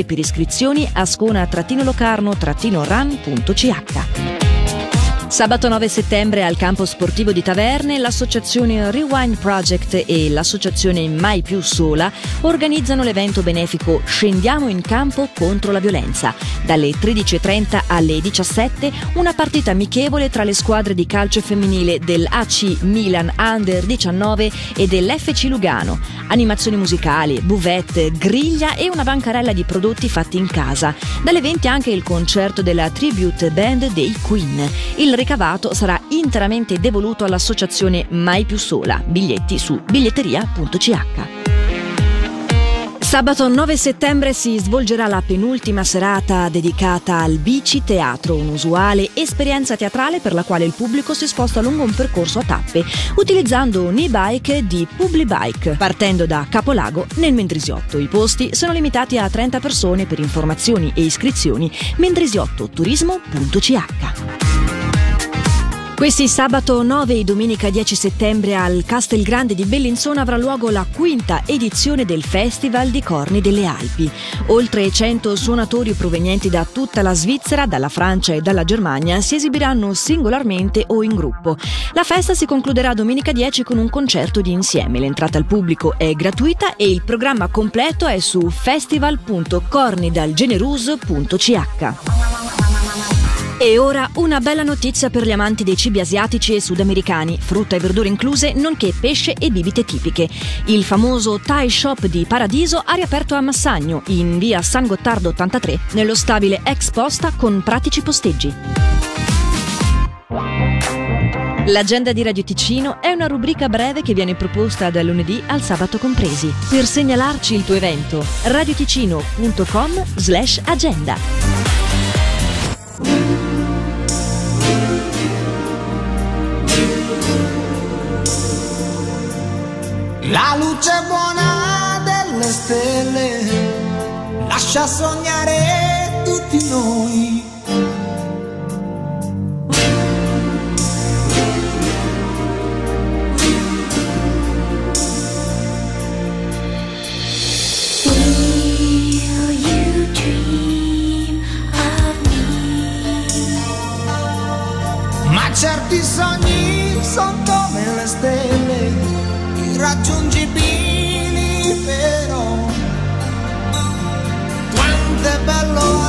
e per iscrizioni a scona-locarno-ran.ch. Sabato 9 settembre al campo sportivo di Taverne l'associazione Rewind Project e l'associazione Mai più sola organizzano l'evento benefico Scendiamo in campo contro la violenza. Dalle 13.30 alle 17 una partita amichevole tra le squadre di calcio femminile dell'AC Milan Under 19 e dell'FC Lugano. Animazioni musicali, buvette, griglia e una bancarella di prodotti fatti in casa. Dalle 20 anche il concerto della tribute band dei Queen. Il ricavato sarà interamente devoluto all'associazione Mai più sola. Biglietti su biglietteria.ch. Sabato 9 settembre si svolgerà la penultima serata dedicata al Bici Teatro, un'usuale esperienza teatrale per la quale il pubblico si sposta lungo un percorso a tappe, utilizzando un e-bike di Publibike, partendo da Capolago nel Mendrisiotto. I posti sono limitati a 30 persone per informazioni e iscrizioni mendrisiottoturismo.ch. Questi sabato 9 e domenica 10 settembre al Castel Grande di Bellinzona avrà luogo la quinta edizione del Festival di Corni delle Alpi. Oltre 100 suonatori provenienti da tutta la Svizzera, dalla Francia e dalla Germania si esibiranno singolarmente o in gruppo. La festa si concluderà domenica 10 con un concerto di insieme. L'entrata al pubblico è gratuita e il programma completo è su festival.cornidalgeneruso.ch. E ora una bella notizia per gli amanti dei cibi asiatici e sudamericani, frutta e verdure incluse, nonché pesce e bibite tipiche. Il famoso Thai Shop di Paradiso ha riaperto a Massagno, in via San Gottardo 83, nello stabile ex posta con pratici posteggi. L'agenda di Radio Ticino è una rubrica breve che viene proposta dal lunedì al sabato compresi. Per segnalarci il tuo evento, radioticino.com slash agenda. Stelle lascia sognare tutti noi. Certi sogni sono come le stelle irraggiungibili quanto è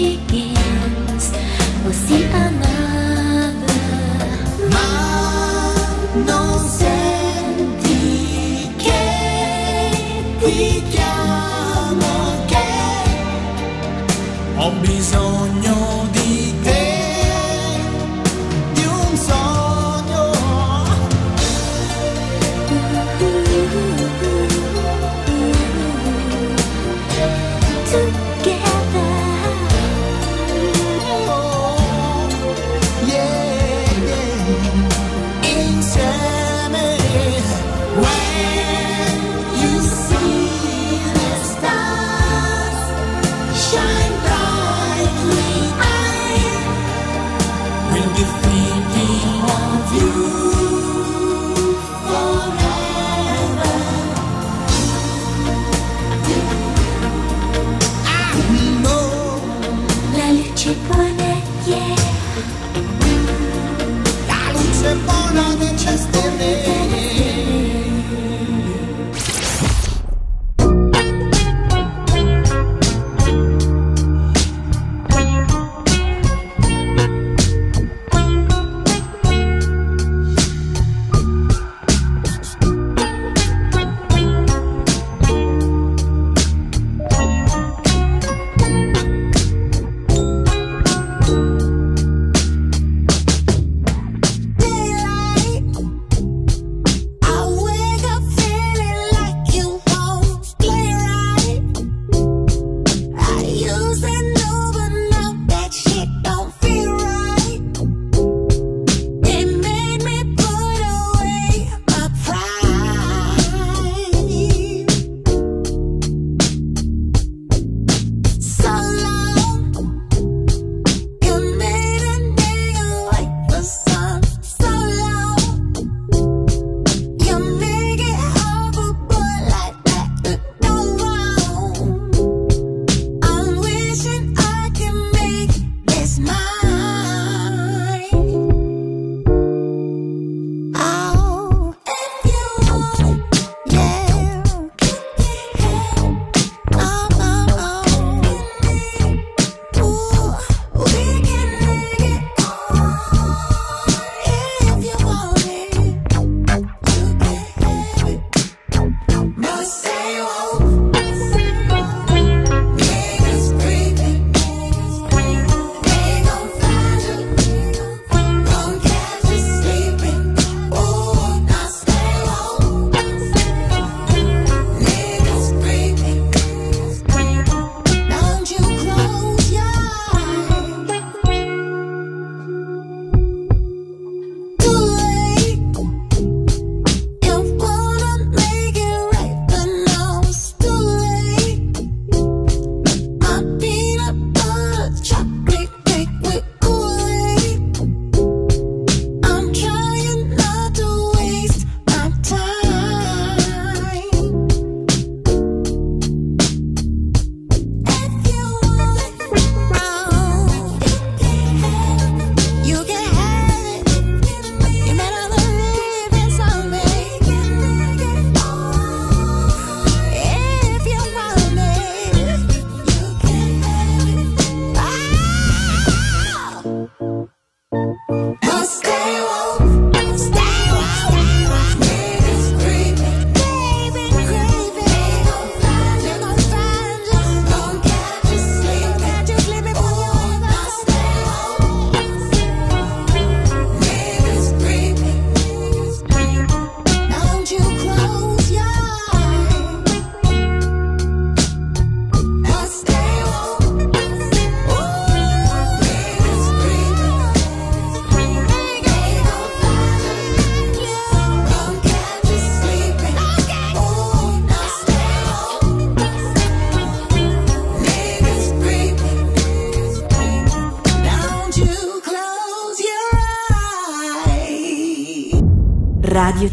speaking.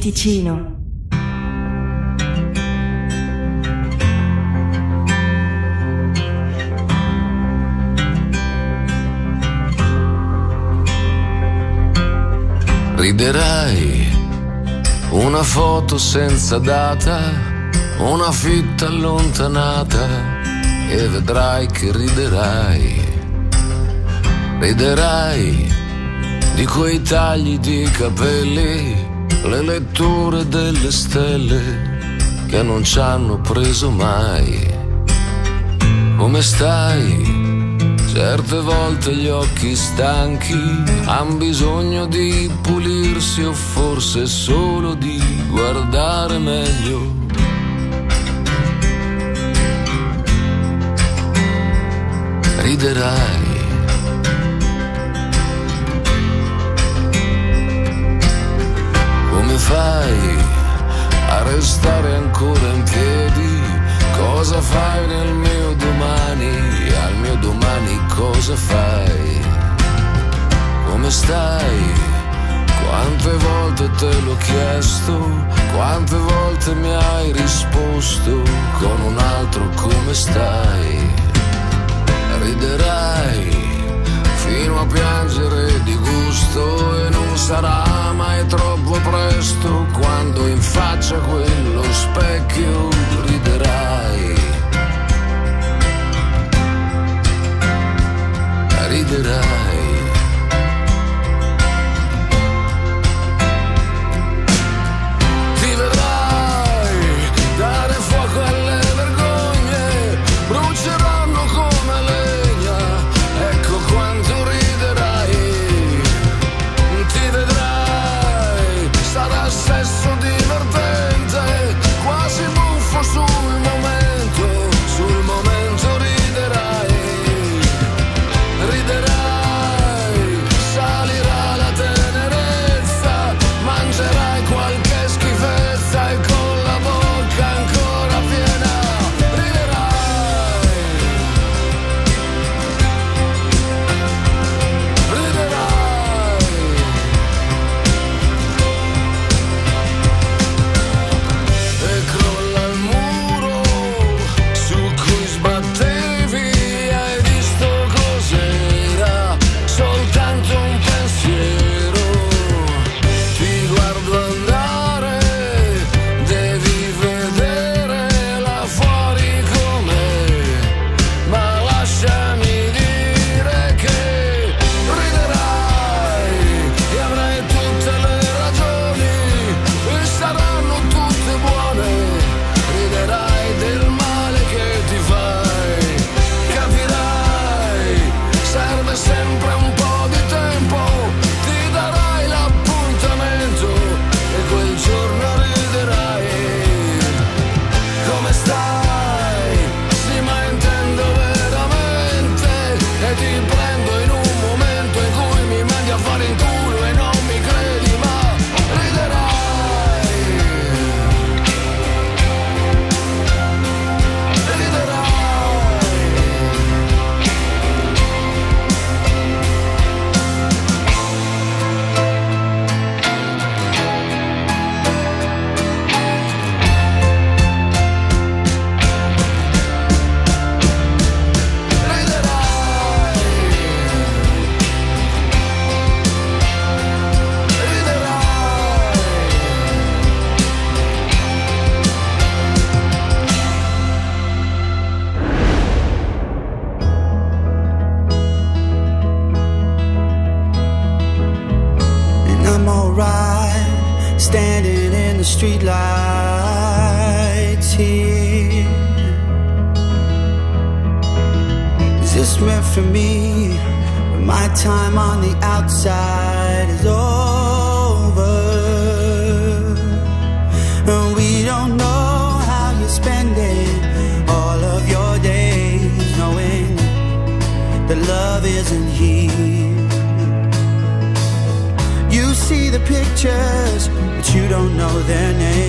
Ticino. Riderai una foto senza data, una fitta allontanata e vedrai che riderai. Riderai di quei tagli di capelli le letture delle stelle che non ci hanno preso mai. Come stai? Certe volte gli occhi stanchi han bisogno di pulirsi o forse solo di guardare meglio. Riderai. Fai a restare ancora in piedi? Cosa fai nel mio domani? Al mio domani cosa fai? Come stai? Quante volte te l'ho chiesto, quante volte mi hai risposto con un altro come stai? Riderai fino a piangere di gusto e non sarà mai troppo presto faccia quello specchio riderai. Riderai. Ti vedrai Meant for me? But my time on the outside is over. And we don't know how you're spending all of your days, knowing that love isn't here. You see the pictures, but you don't know their names.